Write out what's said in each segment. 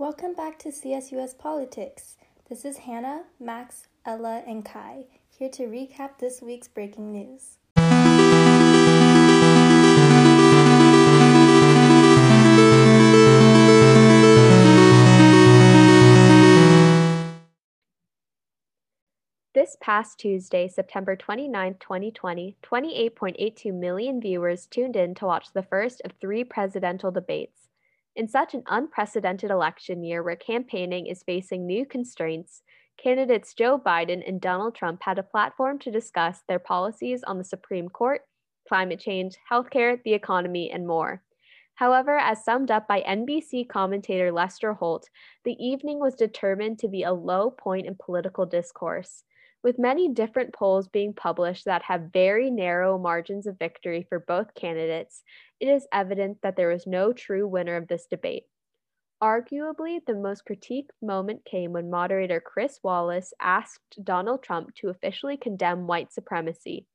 Welcome back to CSUS Politics. This is Hannah, Max, Ella, and Kai, here to recap this week's breaking news. This past Tuesday, September 29, 2020, 28.82 million viewers tuned in to watch the first of three presidential debates. In such an unprecedented election year where campaigning is facing new constraints, candidates Joe Biden and Donald Trump had a platform to discuss their policies on the Supreme Court, climate change, healthcare, the economy, and more. However, as summed up by NBC commentator Lester Holt, the evening was determined to be a low point in political discourse. With many different polls being published that have very narrow margins of victory for both candidates, it is evident that there was no true winner of this debate. Arguably, the most critiqued moment came when moderator Chris Wallace asked Donald Trump to officially condemn white supremacy,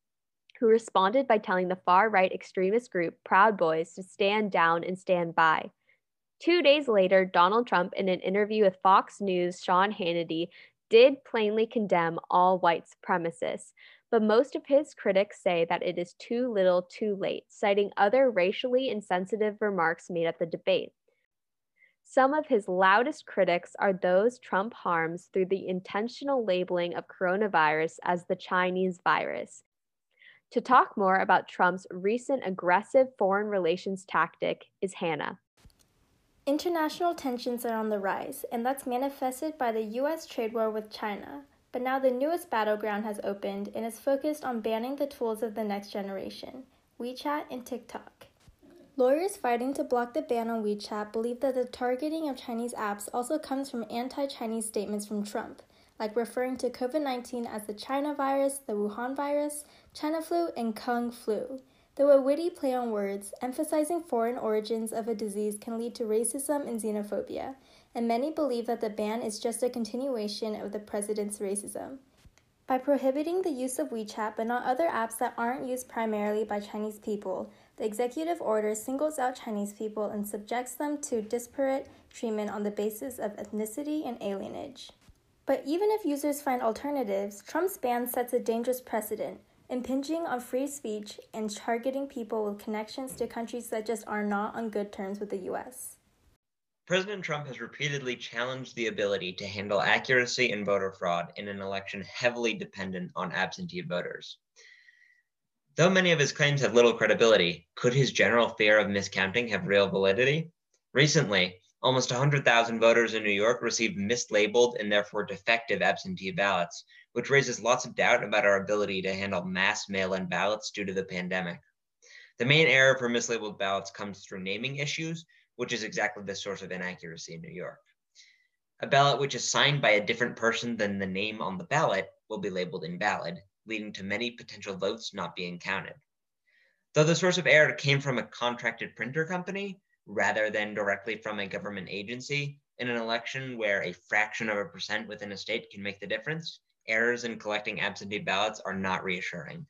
who responded by telling the far right extremist group Proud Boys to stand down and stand by. Two days later, Donald Trump, in an interview with Fox News' Sean Hannity, did plainly condemn all white supremacists, but most of his critics say that it is too little too late, citing other racially insensitive remarks made at the debate. Some of his loudest critics are those Trump harms through the intentional labeling of coronavirus as the Chinese virus. To talk more about Trump's recent aggressive foreign relations tactic is Hannah. International tensions are on the rise, and that's manifested by the U.S. trade war with China. But now the newest battleground has opened and is focused on banning the tools of the next generation WeChat and TikTok. Lawyers fighting to block the ban on WeChat believe that the targeting of Chinese apps also comes from anti Chinese statements from Trump, like referring to COVID 19 as the China virus, the Wuhan virus, China flu, and Kung flu. Though a witty play on words, emphasizing foreign origins of a disease can lead to racism and xenophobia, and many believe that the ban is just a continuation of the president's racism. By prohibiting the use of WeChat but not other apps that aren't used primarily by Chinese people, the executive order singles out Chinese people and subjects them to disparate treatment on the basis of ethnicity and alienage. But even if users find alternatives, Trump's ban sets a dangerous precedent, impinging on free speech and targeting people with connections to countries that just are not on good terms with the US. President Trump has repeatedly challenged the ability to handle accuracy and voter fraud in an election heavily dependent on absentee voters. Though many of his claims have little credibility, could his general fear of miscounting have real validity? Recently, almost 100,000 voters in New York received mislabeled and therefore defective absentee ballots, which raises lots of doubt about our ability to handle mass mail in ballots due to the pandemic. The main error for mislabeled ballots comes through naming issues, which is exactly the source of inaccuracy in New York. A ballot which is signed by a different person than the name on the ballot will be labeled invalid, leading to many potential votes not being counted. Though the source of error came from a contracted printer company rather than directly from a government agency, in an election where a fraction of a percent within a state can make the difference, errors in collecting absentee ballots are not reassuring.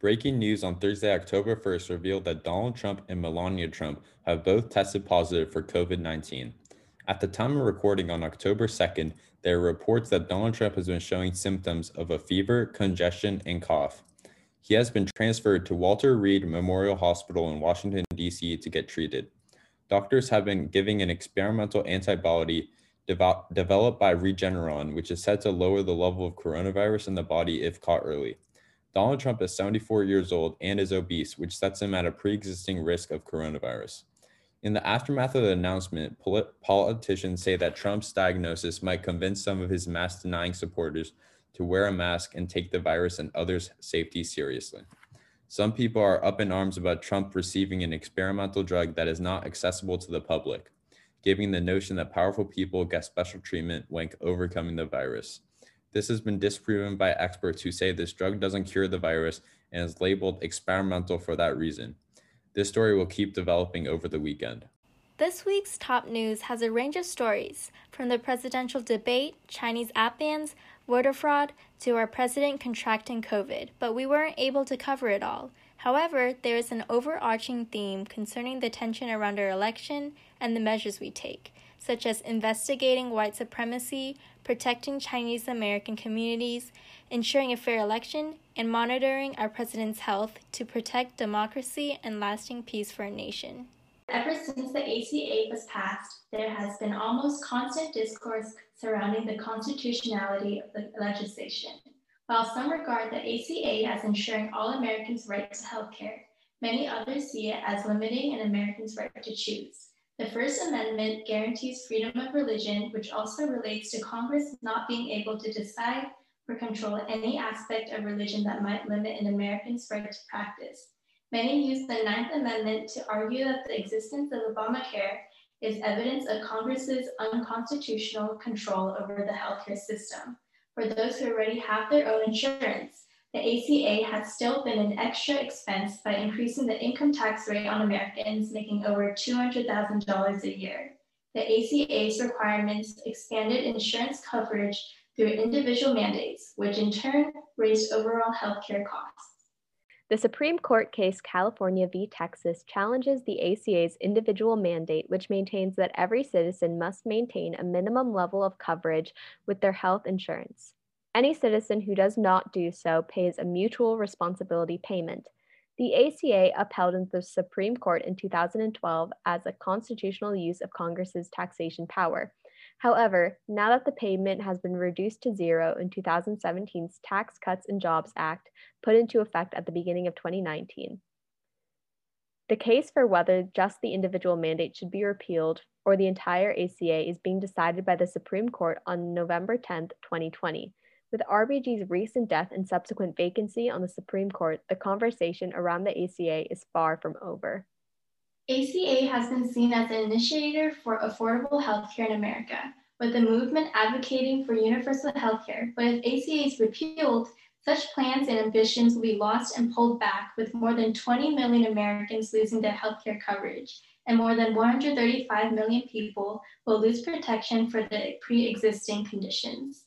Breaking news on Thursday, October 1st revealed that Donald Trump and Melania Trump have both tested positive for COVID 19. At the time of recording on October 2nd, there are reports that Donald Trump has been showing symptoms of a fever, congestion, and cough. He has been transferred to Walter Reed Memorial Hospital in Washington, D.C. to get treated. Doctors have been giving an experimental antibody devo- developed by Regeneron, which is said to lower the level of coronavirus in the body if caught early. Donald Trump is 74 years old and is obese, which sets him at a pre existing risk of coronavirus. In the aftermath of the announcement, polit- politicians say that Trump's diagnosis might convince some of his mask denying supporters to wear a mask and take the virus and others' safety seriously. Some people are up in arms about Trump receiving an experimental drug that is not accessible to the public, giving the notion that powerful people get special treatment when overcoming the virus. This has been disproven by experts who say this drug doesn't cure the virus and is labeled experimental for that reason. This story will keep developing over the weekend. This week's top news has a range of stories, from the presidential debate, Chinese app bans, voter fraud, to our president contracting COVID, but we weren't able to cover it all. However, there is an overarching theme concerning the tension around our election and the measures we take. such as investigating white supremacy, protecting Chinese American communities, ensuring a fair election, and monitoring our president's health to protect democracy and lasting peace for our nation. Ever since the ACA was passed, there has been almost constant discourse surrounding the constitutionality of the legislation. While some regard the ACA as ensuring all Americans' right to health care, many others see it as limiting an American's right to choose. The First Amendment guarantees freedom of religion, which also relates to Congress not being able to decide or control any aspect of religion that might limit an American's right to practice. Many use the Ninth Amendment to argue that the existence of Obamacare is evidence of Congress's unconstitutional control over the healthcare system. For those who already have their own insurance, the ACA has still been an extra expense by increasing the income tax rate on Americans making over $200,000 a year. The ACA's requirements expanded insurance coverage through individual mandates, which in turn raised overall healthcare costs. The Supreme Court case California v. Texas challenges the ACA's individual mandate, which maintains that every citizen must maintain a minimum level of coverage with their health insurance. Any citizen who does not do so pays a mutual responsibility payment. The ACA upheld in the Supreme Court in 2012 as a constitutional use of Congress's taxation power. However, now that the payment has been reduced to zero in 2017's Tax Cuts and Jobs Act, put into effect at the beginning of 2019. The case for whether just the individual mandate should be repealed or the entire ACA is being decided by the Supreme Court on November 10, 2020. With RBG's recent death and subsequent vacancy on the Supreme Court, the conversation around the ACA is far from over. ACA has been seen as an initiator for affordable healthcare in America, with the movement advocating for universal healthcare. But if ACA is repealed, such plans and ambitions will be lost and pulled back, with more than 20 million Americans losing their healthcare coverage, and more than 135 million people will lose protection for the pre existing conditions.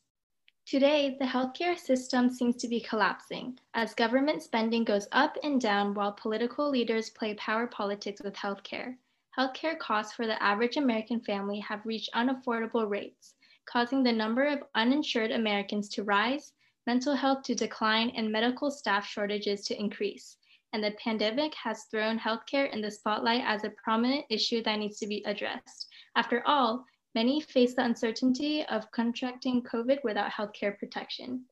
Today, the healthcare system seems to be collapsing as government spending goes up and down while political leaders play power politics with healthcare. Healthcare costs for the average American family have reached unaffordable rates, causing the number of uninsured Americans to rise, mental health to decline, and medical staff shortages to increase. And the pandemic has thrown healthcare in the spotlight as a prominent issue that needs to be addressed. After all, Many face the uncertainty of contracting COVID without healthcare protection.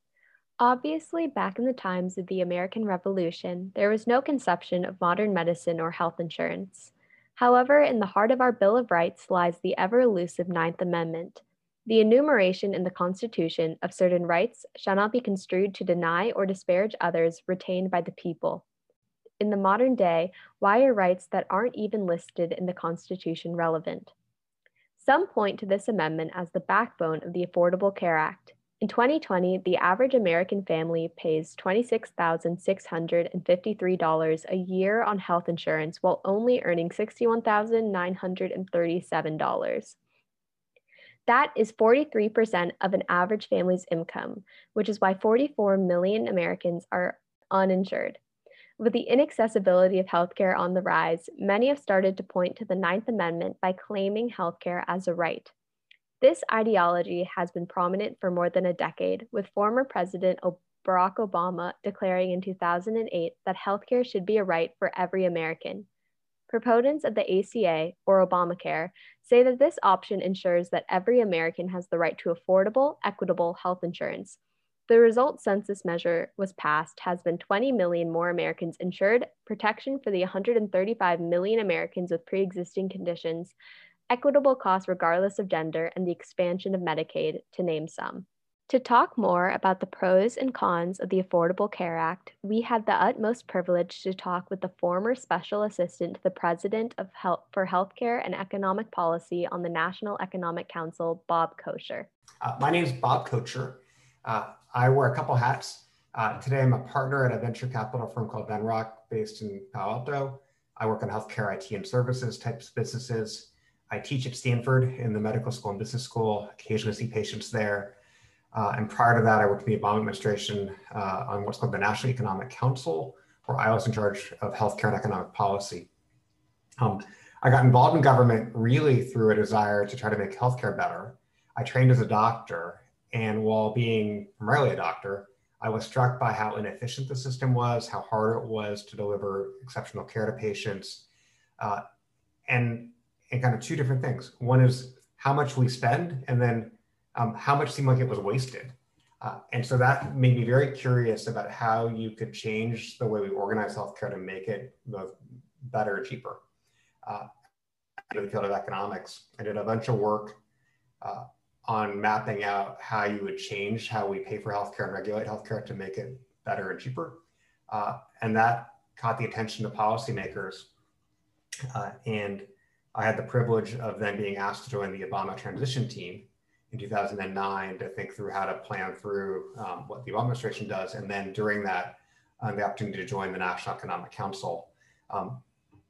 Obviously, back in the times of the American Revolution, there was no conception of modern medicine or health insurance. However, in the heart of our Bill of Rights lies the ever elusive Ninth Amendment. The enumeration in the Constitution of certain rights shall not be construed to deny or disparage others retained by the people. In the modern day, why are rights that aren't even listed in the Constitution relevant? Some point to this amendment as the backbone of the Affordable Care Act. In 2020, the average American family pays $26,653 a year on health insurance while only earning $61,937. That is 43% of an average family's income, which is why 44 million Americans are uninsured. With the inaccessibility of healthcare on the rise, many have started to point to the Ninth Amendment by claiming healthcare as a right. This ideology has been prominent for more than a decade, with former President Barack Obama declaring in 2008 that healthcare should be a right for every American. Proponents of the ACA or Obamacare say that this option ensures that every American has the right to affordable, equitable health insurance the result census measure was passed has been 20 million more Americans insured, protection for the 135 million Americans with pre existing conditions, equitable costs regardless of gender, and the expansion of Medicaid, to name some. To talk more about the pros and cons of the Affordable Care Act, we had the utmost privilege to talk with the former Special Assistant to the President of Health for Healthcare and Economic Policy on the National Economic Council, Bob Kocher. Uh, my name is Bob Kocher. Uh, I wear a couple hats. Uh, today, I'm a partner at a venture capital firm called Venrock based in Palo Alto. I work on healthcare IT and services types of businesses. I teach at Stanford in the medical school and business school, occasionally see patients there. Uh, and prior to that, I worked in the Obama administration uh, on what's called the National Economic Council, where I was in charge of healthcare and economic policy. Um, I got involved in government really through a desire to try to make healthcare better. I trained as a doctor, and while being primarily a doctor, I was struck by how inefficient the system was, how hard it was to deliver exceptional care to patients, uh, and and kind of two different things. One is how much we spend, and then um, how much seemed like it was wasted. Uh, and so that made me very curious about how you could change the way we organize healthcare to make it both better and cheaper. Uh, in the field of economics, I did a bunch of work uh, on mapping out how you would change how we pay for healthcare and regulate healthcare to make it better and cheaper. Uh, and that caught the attention of policymakers. Uh, and I had the privilege of then being asked to join the Obama transition team in 2009 to think through how to plan through um, what the Obama administration does. And then during that, um, the opportunity to join the National Economic Council. Um,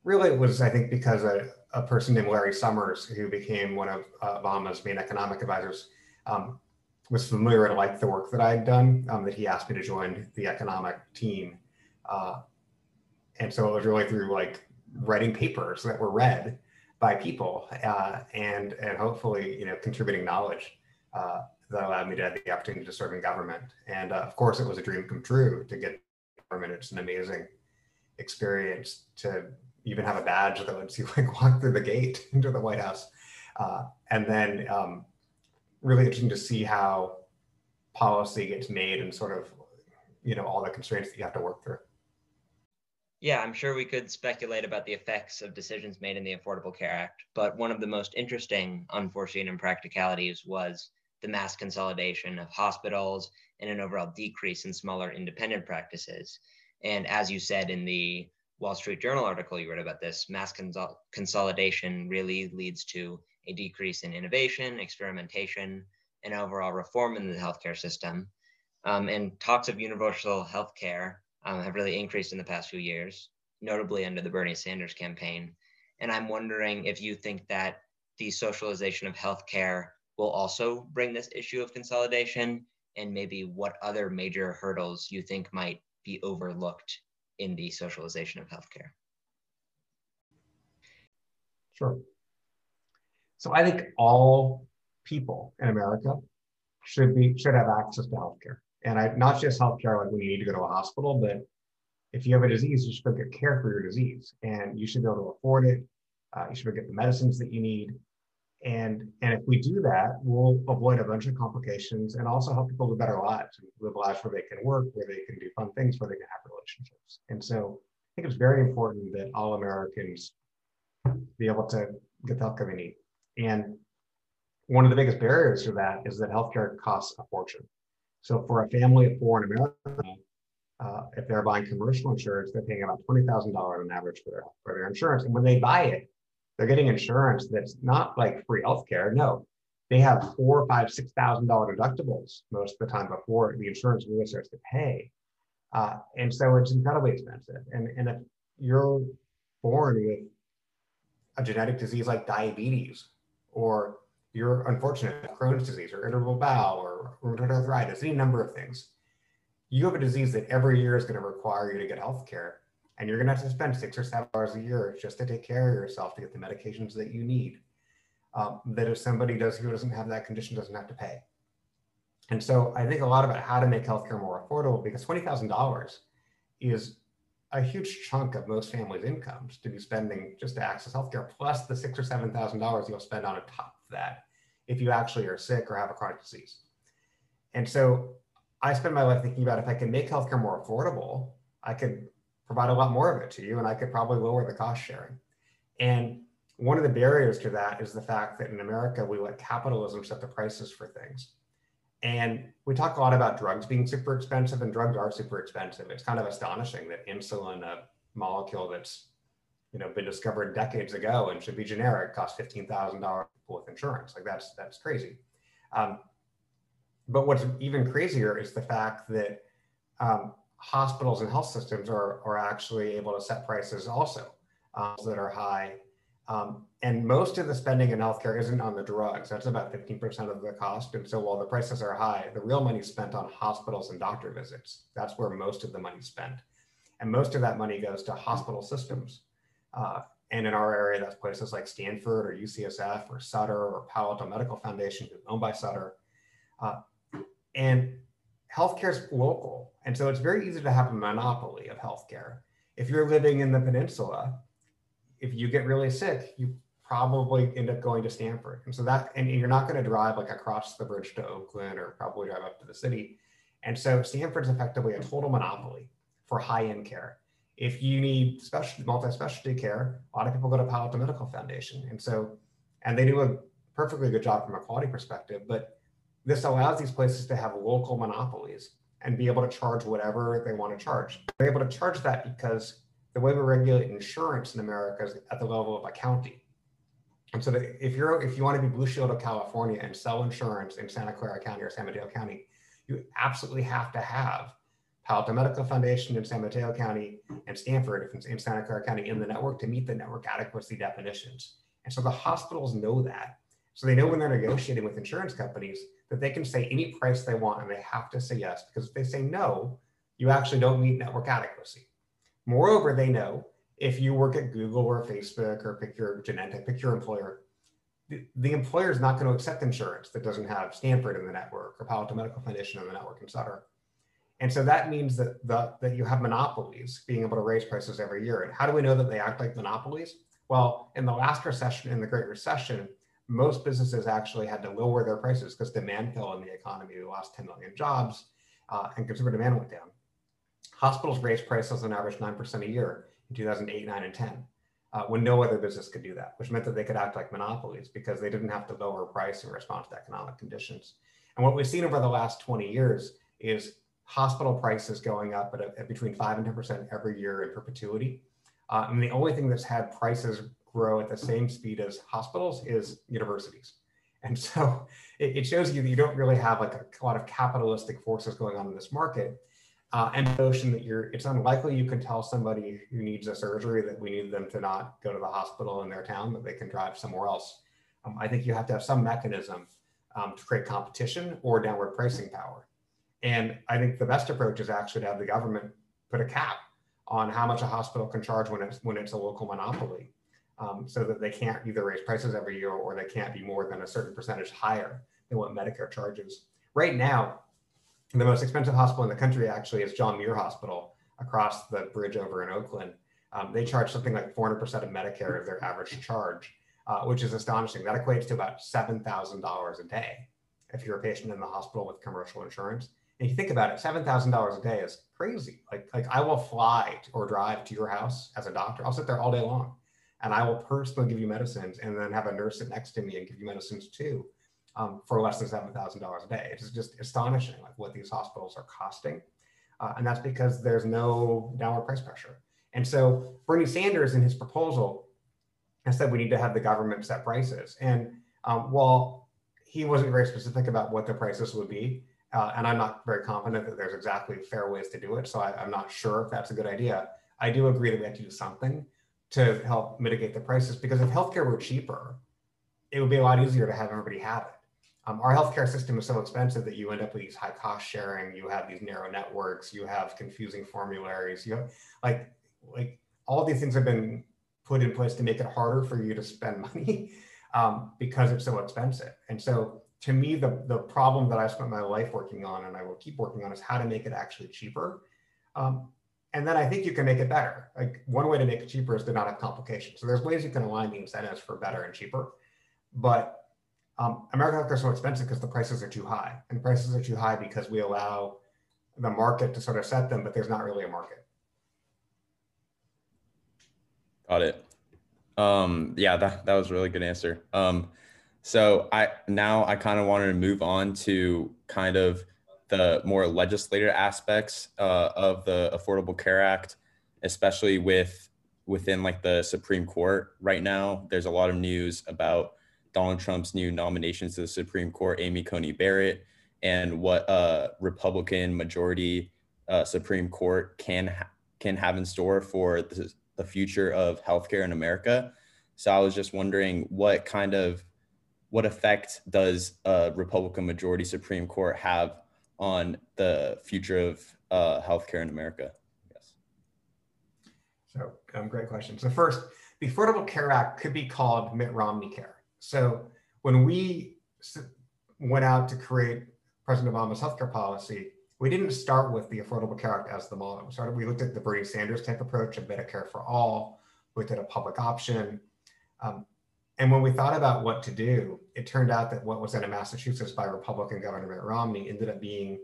really, it was, I think, because a, a, person named Larry Summers, who became one of uh, Obama's main economic advisors, um, was familiar and liked the work that I had done, um, that he asked me to join the economic team. Uh, and so it was really through like writing papers that were read by people uh, and and hopefully you know contributing knowledge uh, that allowed me to have the opportunity to serve in government. And uh, of course, it was a dream come true to get government. It's an amazing experience to even have a badge that lets you like walk through the gate into the White House. Uh, and then um, really interesting to see how policy gets made and sort of you know all the constraints that you have to work through. Yeah, I'm sure we could speculate about the effects of decisions made in the Affordable Care Act, but one of the most interesting unforeseen impracticalities was the mass consolidation of hospitals and an overall decrease in smaller independent practices. And as you said in the Wall Street Journal article you wrote about this, mass consol- consolidation really leads to a decrease in innovation, experimentation, and overall reform in the healthcare system. Um, and talks of universal healthcare um, have really increased in the past few years, notably under the Bernie Sanders campaign. And I'm wondering if you think that the socialization of healthcare will also bring this issue of consolidation, and maybe what other major hurdles you think might be overlooked in the socialization of healthcare. Sure. So I think all people in America should be should have access to healthcare and I not just healthcare like when you need to go to a hospital, but if you have a disease, you should get care for your disease, and you should be able to afford it. Uh, you should get the medicines that you need, and and if we do that, we'll avoid a bunch of complications and also help people live better lives, live lives where they can work, where they can do fun things, where they can have relationships. And so I think it's very important that all Americans be able to get the healthcare they need. And one of the biggest barriers to that is that healthcare costs a fortune. So for a family of four in America, uh, if they're buying commercial insurance, they're paying about twenty thousand dollars on average for their for their insurance. And when they buy it, they're getting insurance that's not like free healthcare. No, they have four, five, six thousand dollar deductibles most of the time before the insurance really starts to pay. Uh, and so it's incredibly expensive. And and if you're born with a genetic disease like diabetes or you're unfortunate Crohn's disease or irritable bowel or rheumatoid arthritis, any number of things. You have a disease that every year is going to require you to get health care. And you're going to have to spend six or seven hours a year just to take care of yourself to get the medications that you need. Um, that if somebody does who doesn't have that condition doesn't have to pay. And so I think a lot about how to make healthcare more affordable because $20,000 is a huge chunk of most families' incomes to be spending just to access healthcare, plus the six or seven thousand dollars you'll spend on top of that if you actually are sick or have a chronic disease. And so I spend my life thinking about if I can make healthcare more affordable, I could provide a lot more of it to you, and I could probably lower the cost sharing. And one of the barriers to that is the fact that in America we let capitalism set the prices for things. And we talk a lot about drugs being super expensive, and drugs are super expensive. It's kind of astonishing that insulin, a molecule that's you know been discovered decades ago and should be generic, costs fifteen thousand dollars with insurance. Like that's that's crazy. Um, but what's even crazier is the fact that um, hospitals and health systems are are actually able to set prices also um, that are high um, and most of the spending in healthcare isn't on the drugs. That's about 15% of the cost. And so while the prices are high, the real money is spent on hospitals and doctor visits. That's where most of the money is spent. And most of that money goes to hospital systems. Uh, and in our area, that's places like Stanford or UCSF or Sutter or Palo Alto Medical Foundation, owned by Sutter. Uh, and healthcare is local. And so it's very easy to have a monopoly of healthcare. If you're living in the peninsula, if you get really sick, you probably end up going to Stanford. And so that, and you're not going to drive like across the bridge to Oakland or probably drive up to the city. And so Stanford's effectively a total monopoly for high end care if you need specialty, multi-specialty care, a lot of people go to Palo Alto Medical Foundation. And so, and they do a perfectly good job from a quality perspective, but this allows these places to have local monopolies and be able to charge whatever they want to charge. They're able to charge that because the way we regulate insurance in America is at the level of a county. And so if you're if you want to be Blue Shield of California and sell insurance in Santa Clara County or San Mateo County, you absolutely have to have Palo Alto Medical Foundation in San Mateo County and Stanford in Santa Clara County in the network to meet the network adequacy definitions. And so the hospitals know that. So they know when they're negotiating with insurance companies that they can say any price they want and they have to say yes, because if they say no, you actually don't meet network adequacy. Moreover, they know if you work at Google or Facebook or pick your Genentech, pick your employer, the, the employer is not going to accept insurance that doesn't have Stanford in the network or Palo Alto Medical Foundation in the network, et cetera. And so that means that, the, that you have monopolies being able to raise prices every year. And how do we know that they act like monopolies? Well, in the last recession, in the Great Recession, most businesses actually had to lower their prices because demand fell in the economy. We lost 10 million jobs uh, and consumer demand went down. Hospitals raised prices on average 9% a year in 2008, 9, and 10, uh, when no other business could do that, which meant that they could act like monopolies because they didn't have to lower price in response to economic conditions. And what we've seen over the last 20 years is hospital prices going up at, a, at between 5 and 10% every year in perpetuity. Uh, and the only thing that's had prices grow at the same speed as hospitals is universities. And so it, it shows you that you don't really have like a, a lot of capitalistic forces going on in this market. Uh, and the notion that you're, it's unlikely you can tell somebody who needs a surgery that we need them to not go to the hospital in their town, that they can drive somewhere else. Um, I think you have to have some mechanism um, to create competition or downward pricing power. And I think the best approach is actually to have the government put a cap on how much a hospital can charge when it's when it's a local monopoly, um, so that they can't either raise prices every year or they can't be more than a certain percentage higher than what Medicare charges. Right now, the most expensive hospital in the country actually is John Muir Hospital across the bridge over in Oakland. Um, they charge something like 400% of Medicare of their average charge, uh, which is astonishing. That equates to about $7,000 a day if you're a patient in the hospital with commercial insurance. And you think about it, seven thousand dollars a day is crazy. Like like I will fly or drive to your house as a doctor. I'll sit there all day long, and I will personally give you medicines, and then have a nurse sit next to me and give you medicines too, um, for less than seven thousand dollars a day. It's just astonishing, like what these hospitals are costing, uh, and that's because there's no downward price pressure. And so Bernie Sanders, in his proposal, has said we need to have the government set prices. And um, while he wasn't very specific about what the prices would be, uh, and I'm not very confident that there's exactly fair ways to do it. So I, am not sure if that's a good idea. I do agree that we have to do something to help mitigate the prices because if healthcare were cheaper, it would be a lot easier to have everybody have it. Um, our healthcare system is so expensive that you end up with these high cost sharing. You have these narrow networks. You have confusing formularies. You have like like all these things have been put in place to make it harder for you to spend money um, because it's so expensive. And so to me, the, the problem that I spent my life working on and I will keep working on is how to make it actually cheaper. Um, and then I think you can make it better. Like one way to make it cheaper is to not have complications. So there's ways you can align the incentives for better and cheaper. But um, American healthcare is so expensive because the prices are too high. And the prices are too high because we allow the market to sort of set them, but there's not really a market. Got it. Um, yeah, that, that was a really good answer. Um, so I now I kind of wanted to move on to kind of the more legislative aspects uh, of the Affordable Care Act, especially with within like the Supreme Court right now. There's a lot of news about Donald Trump's new nominations to the Supreme Court, Amy Coney Barrett, and what a Republican majority uh, Supreme Court can ha- can have in store for the, the future of healthcare in America. So I was just wondering what kind of what effect does a Republican majority Supreme Court have on the future of uh, healthcare in America? Yes. So, um, great question. So, first, the Affordable Care Act could be called Mitt Romney Care. So when we went out to create President Obama's healthcare policy, we didn't start with the Affordable Care Act as the model. We started, we looked at the Bernie Sanders type approach of Medicare for all, we looked at a public option. Um, and when we thought about what to do, it turned out that what was in Massachusetts by Republican Governor Mitt Romney ended up being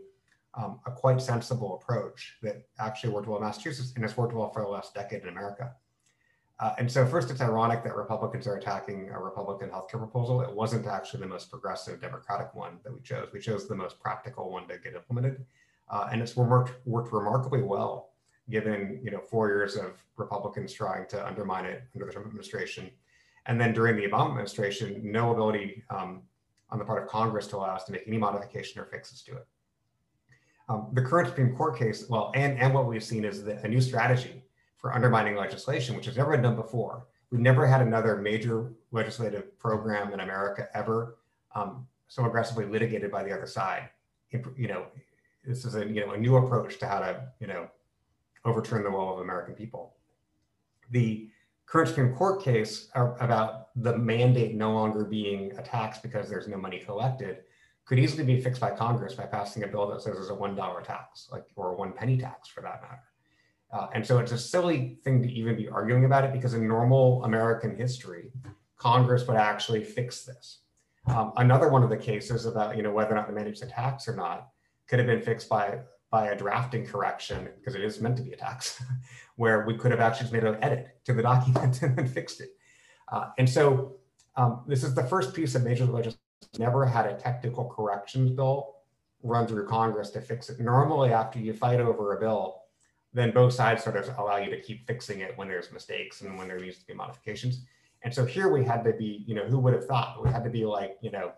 um, a quite sensible approach that actually worked well in Massachusetts and has worked well for the last decade in America. Uh, and so first, it's ironic that Republicans are attacking a Republican healthcare proposal. It wasn't actually the most progressive Democratic one that we chose. We chose the most practical one to get implemented. Uh, and it's worked, worked remarkably well, given you know four years of Republicans trying to undermine it under the Trump administration. And then during the Obama administration, no ability um, on the part of Congress to allow us to make any modification or fixes to it. Um, the current Supreme Court case, well, and, and what we've seen is the, a new strategy for undermining legislation, which has never been done before. We've never had another major legislative program in America ever um, so aggressively litigated by the other side. You know, this is a you know a new approach to how to you know overturn the will of American people. The current Supreme Court case about the mandate no longer being a tax because there's no money collected could easily be fixed by Congress by passing a bill that says there's a one dollar tax, like or a one penny tax for that matter. Uh, and so it's a silly thing to even be arguing about it because in normal American history, Congress would actually fix this. Um, another one of the cases about you know whether or not the mandate's a tax or not could have been fixed by by a drafting correction because it is meant to be a tax, where we could have actually made an edit to the document and then fixed it. Uh, and so um, this is the first piece of major legislation never had a technical corrections bill run through Congress to fix it. Normally, after you fight over a bill, then both sides sort of allow you to keep fixing it when there's mistakes and when there needs to be modifications. And so here we had to be, you know, who would have thought we had to be like, you know,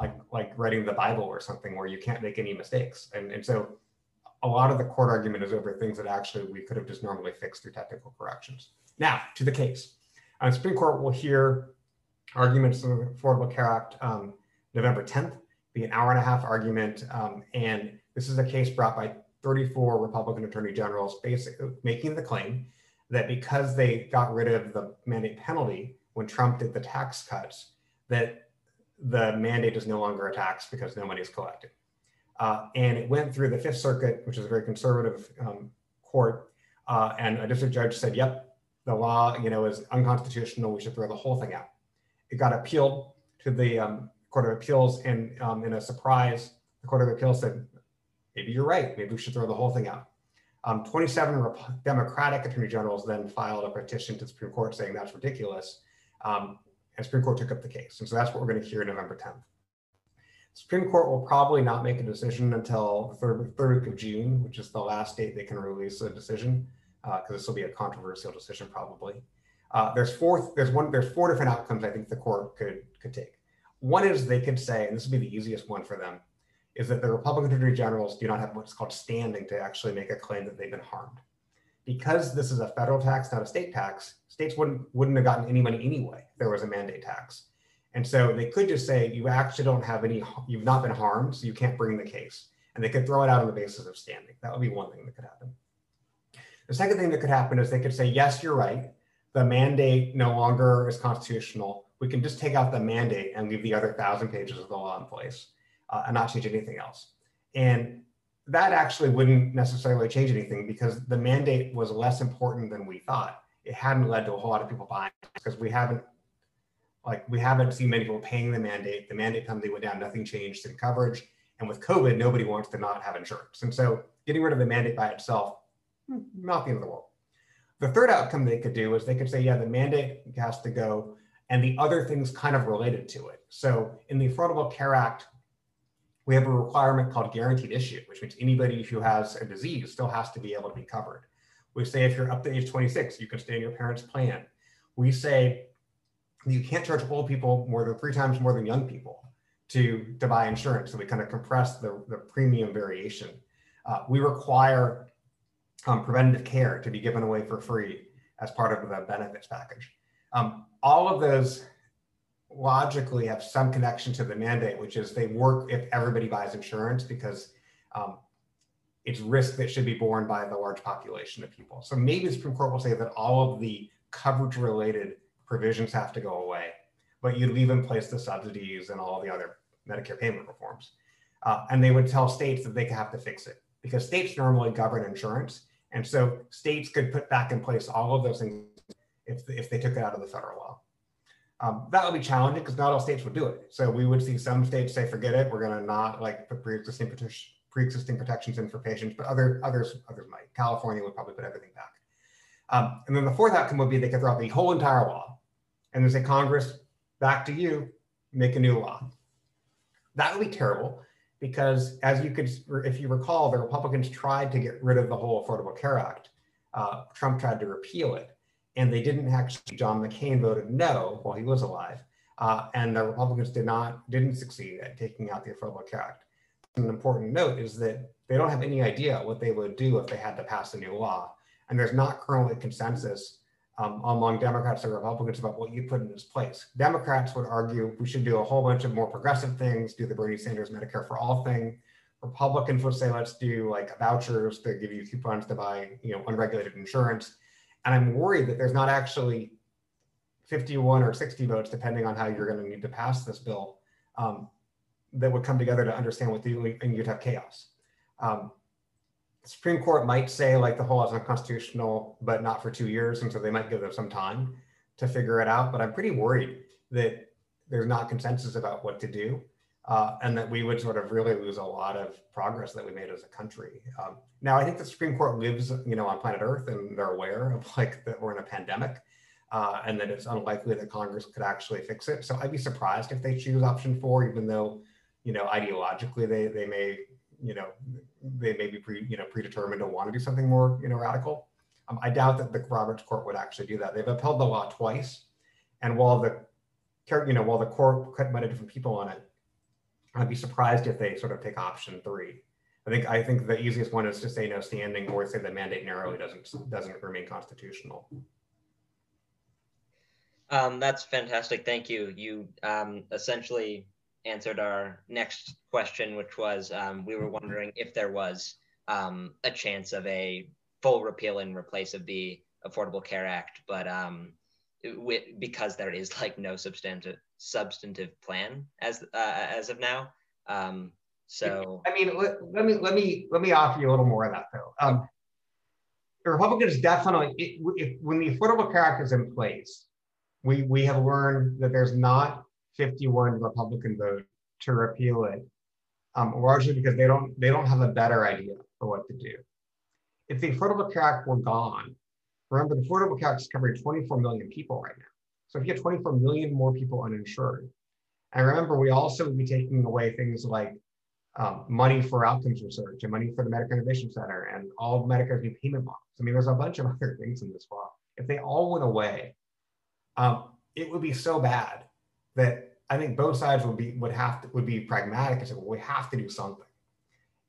like like writing the Bible or something where you can't make any mistakes. And, and so a lot of the court argument is over things that actually we could have just normally fixed through technical corrections. Now to the case. Uh, Supreme Court will hear arguments of the Affordable Care Act um, November 10th, be an hour and a half argument. Um, and this is a case brought by 34 Republican attorney generals, basically making the claim that because they got rid of the mandate penalty when Trump did the tax cuts, that the mandate is no longer a tax because no money is collected. Uh, and it went through the Fifth Circuit, which is a very conservative um, court, uh, and a district judge said, "Yep, the law, you know, is unconstitutional. We should throw the whole thing out." It got appealed to the um, Court of Appeals, and um, in a surprise, the Court of Appeals said, maybe you're right. Maybe we should throw the whole thing out. Um, 27 Rep- Democratic attorney generals then filed a petition to the Supreme Court saying that's ridiculous. Um, and the Supreme Court took up the case. And so that's what we're going to hear November 10th. Supreme Court will probably not make a decision until the third, third week of June, which is the last date they can release a decision, because uh, this will be a controversial decision probably. Uh, there's four, there's one, there's four different outcomes I think the court could could take. One is they could say, and this would be the easiest one for them, is that the Republican Attorney Generals do not have what's called standing to actually make a claim that they've been harmed. Because this is a federal tax, not a state tax, states wouldn't wouldn't have gotten any money anyway if there was a mandate tax. And so they could just say, you actually don't have any, you've not been harmed, so you can't bring the case. And they could throw it out on the basis of standing. That would be one thing that could happen. The second thing that could happen is they could say, yes, you're right. The mandate no longer is constitutional we can just take out the mandate and leave the other thousand pages of the law in place uh, and not change anything else. And that actually wouldn't necessarily change anything because the mandate was less important than we thought. It hadn't led to a whole lot of people buying because we haven't like we haven't seen many people paying the mandate. The mandate penalty went down, nothing changed in coverage. And with COVID, nobody wants to not have insurance. And so getting rid of the mandate by itself, hmm, not the end of the world. The third outcome they could do is they could say, yeah, the mandate has to go and the other things kind of related to it. So in the Affordable Care Act, we have a requirement called guaranteed issue, which means anybody who has a disease still has to be able to be covered. We say if you're up to age 26, you can stay in your parents' plan. We say you can't charge old people more than three times more than young people to, to buy insurance. So we kind of compress the, the premium variation. Uh, we require um, preventative care to be given away for free as part of the benefits package. Um, all of those logically have some connection to the mandate, which is they work if everybody buys insurance because um, it's risk that should be borne by the large population of people. So maybe the Supreme Court will say that all of the coverage related provisions have to go away, but you'd leave in place the subsidies and all the other Medicare payment reforms. Uh, and they would tell states that they have to fix it because states normally govern insurance. And so states could put back in place all of those things if, if they took it out of the federal law. Um, that would be challenging because not all states would do it. So we would see some states say, forget it, we're going to not like put pre-existing, pre-existing protections in for patients, but other others others might. California would probably put everything back. Um, and then the fourth outcome would be they could throw out the whole entire law and then say, Congress, back to you, make a new law. That would be terrible because as you could, if you recall, the Republicans tried to get rid of the whole Affordable Care Act. Uh, Trump tried to repeal it and they didn't actually. John McCain voted no while he was alive, uh, and the Republicans did not didn't succeed at taking out the Affordable Care Act. An important note is that they don't have any idea what they would do if they had to pass a new law, and there's not currently consensus um, among Democrats and Republicans about what you put in its place. Democrats would argue we should do a whole bunch of more progressive things, do the Bernie Sanders Medicare for All thing. Republicans would say let's do like vouchers to give you coupons to buy you know unregulated insurance and I'm worried that there's not actually 51 or 60 votes, depending on how you're going to need to pass this bill, um, that would come together to understand what the, and you'd have chaos. Um, the Supreme Court might say like the whole law is unconstitutional, but not for two years. And so they might give them some time to figure it out. But I'm pretty worried that there's not consensus about what to do uh, and that we would sort of really lose a lot of progress that we made as a country. Um, now, I think the Supreme Court lives, you know, on planet Earth, and they're aware of like that we're in a pandemic, uh, and that it's unlikely that Congress could actually fix it. So I'd be surprised if they choose option four, even though, you know, ideologically they they may, you know, they may be pre, you know predetermined to want to do something more, you know, radical. Um, I doubt that the Roberts Court would actually do that. They've upheld the law twice, and while the, you know, while the court cut many different people on it I'd be surprised if they sort of take option three. I think I think the easiest one is to say no standing or say the mandate narrowly doesn't doesn't remain constitutional. Um, that's fantastic. Thank you. You um, essentially answered our next question, which was um, we were wondering if there was um, a chance of a full repeal and replace of the Affordable Care Act, but um, it, because there is like no substantive substantive plan as uh, as of now. Um, so I mean, let, let, me let me let me offer you a little more of that though. Um, the Republicans definitely, it, if, when the Affordable Care Act is in place, we we have learned that there's not 51 Republican vote to repeal it, um, largely because they don't they don't have a better idea for what to do. If the Affordable Care Act were gone, remember the Affordable Care Act is covering 24 million people right now. So if you get 24 million more people uninsured, and remember, we also would be taking away things like um, money for outcomes research and money for the Medicare Innovation Center and all of Medicare's new payment models. I mean, there's a bunch of other things in this law. If they all went away, um, it would be so bad that I think both sides would be would have to would be pragmatic and say, well, we have to do something.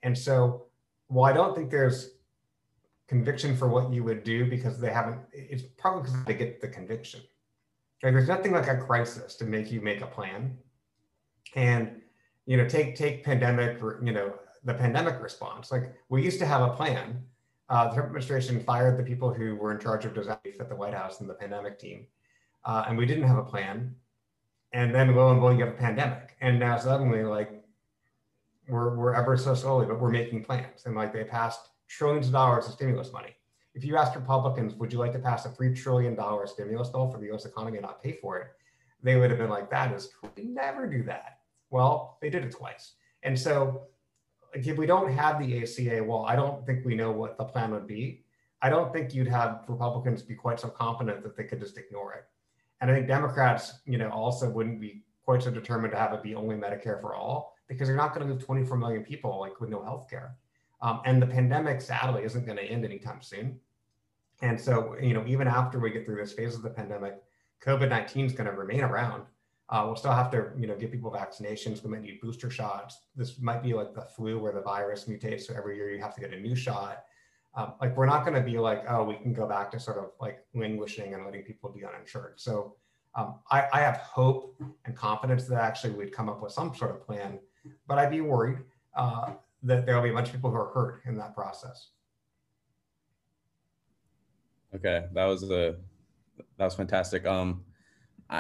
And so, while I don't think there's conviction for what you would do because they haven't, it's probably because they get the conviction. Okay, there's nothing like a crisis to make you make a plan. And you know, take take pandemic, you know, the pandemic response. Like we used to have a plan. Uh, the Trump administration fired the people who were in charge of disaster at the White House and the pandemic team, uh, and we didn't have a plan. And then lo and behold, you have a pandemic, and now suddenly, like, we're we're ever so slowly, but we're making plans, and like they passed trillions of dollars of stimulus money if you ask Republicans, would you like to pass a $3 trillion stimulus bill for the US economy and not pay for it? They would have been like, that is, we never do that. Well, they did it twice. And so if we don't have the ACA, well, I don't think we know what the plan would be. I don't think you'd have Republicans be quite so confident that they could just ignore it. And I think Democrats, you know, also wouldn't be quite so determined to have it be only Medicare for all because you're not going to move 24 million people like with no health care. Um, and the pandemic, sadly, isn't going to end anytime soon. And so, you know, even after we get through this phase of the pandemic, COVID 19 is going to remain around. Uh, we'll still have to, you know, give people vaccinations. We might need booster shots. This might be like the flu where the virus mutates. So every year you have to get a new shot. Um, like we're not going to be like, oh, we can go back to sort of like languishing and letting people be uninsured. So um, I, I, have hope and confidence that actually we'd come up with some sort of plan, but I'd be worried uh, that there'll be a bunch of people who are hurt in that process. Okay, that was a that was fantastic. Um,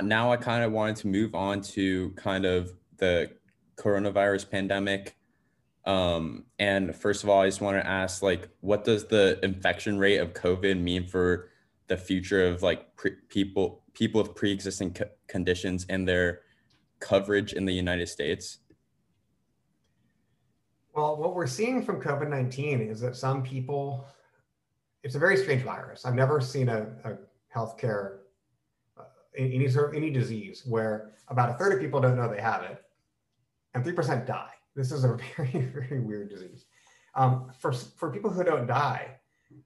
now I kind of wanted to move on to kind of the coronavirus pandemic. Um, and first of all, I just want to ask, like, what does the infection rate of COVID mean for the future of like pre- people people with pre-existing co- conditions and their coverage in the United States? Well, what we're seeing from COVID 19 is that some people, it's a very strange virus. I've never seen a, a healthcare, uh, any sort of any disease where about a third of people don't know they have it and 3% die. This is a very, very weird disease. Um, for, for people who don't die,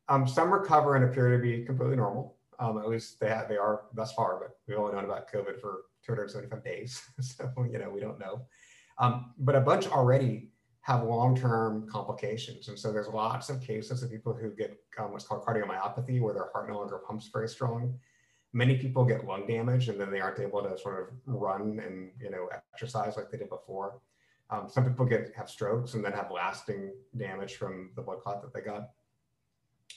um, some recover and appear to be completely normal. Um, at least they have, they are thus far, but we've only known about COVID for 275 days. so, you know, we don't know. Um, but a bunch already have long-term complications. And so there's lots of cases of people who get um, what's called cardiomyopathy, where their heart no longer pumps very strong. Many people get lung damage and then they aren't able to sort of run and you know exercise like they did before. Um, some people get have strokes and then have lasting damage from the blood clot that they got.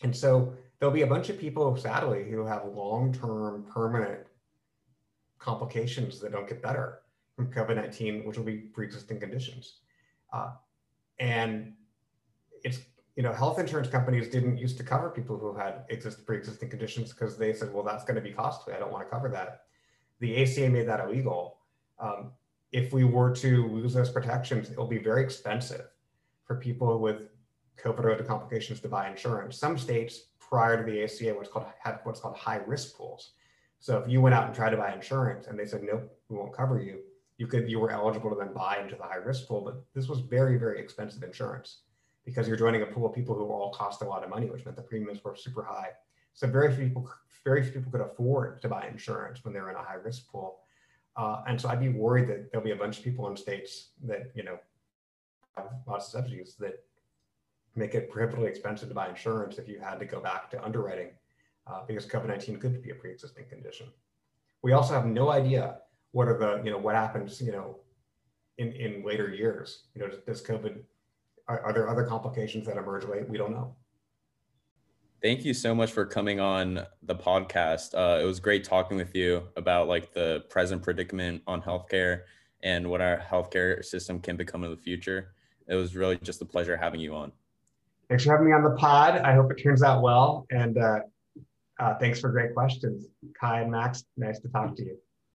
And so there'll be a bunch of people, sadly, who have long-term permanent complications that don't get better from COVID-19, which will be pre-existing conditions. Uh, and it's you know health insurance companies didn't used to cover people who had exist pre-existing conditions because they said well that's going to be costly i don't want to cover that the aca made that illegal um, if we were to lose those protections it will be very expensive for people with covid related complications to buy insurance. Some states prior to the aca what's called had what's called high risk pools. So if you went out and tried to buy insurance and they said nope we won't cover you you could you were eligible to then buy into the high risk pool, but this was very very expensive insurance because you're joining a pool of people who all cost a lot of money, which meant the premiums were super high. So very few people very few people could afford to buy insurance when they're in a high risk pool, uh, and so I'd be worried that there'll be a bunch of people in states that you know have lots of subsidies that make it prohibitively expensive to buy insurance if you had to go back to underwriting uh, because COVID-19 could be a pre-existing condition. We also have no idea what are the you know what happens you know in in later years. You know does covid are, are there other complications that emerge late? We don't know thank you so much for coming on the podcast. Uh, it was great talking with you about like the present predicament on healthcare and what our healthcare system can become in the future. It was really just a pleasure having you on. Thanks for having me on the pod. I hope it turns out well. And uh, uh, thanks for great questions. Kai and max nice to talk to you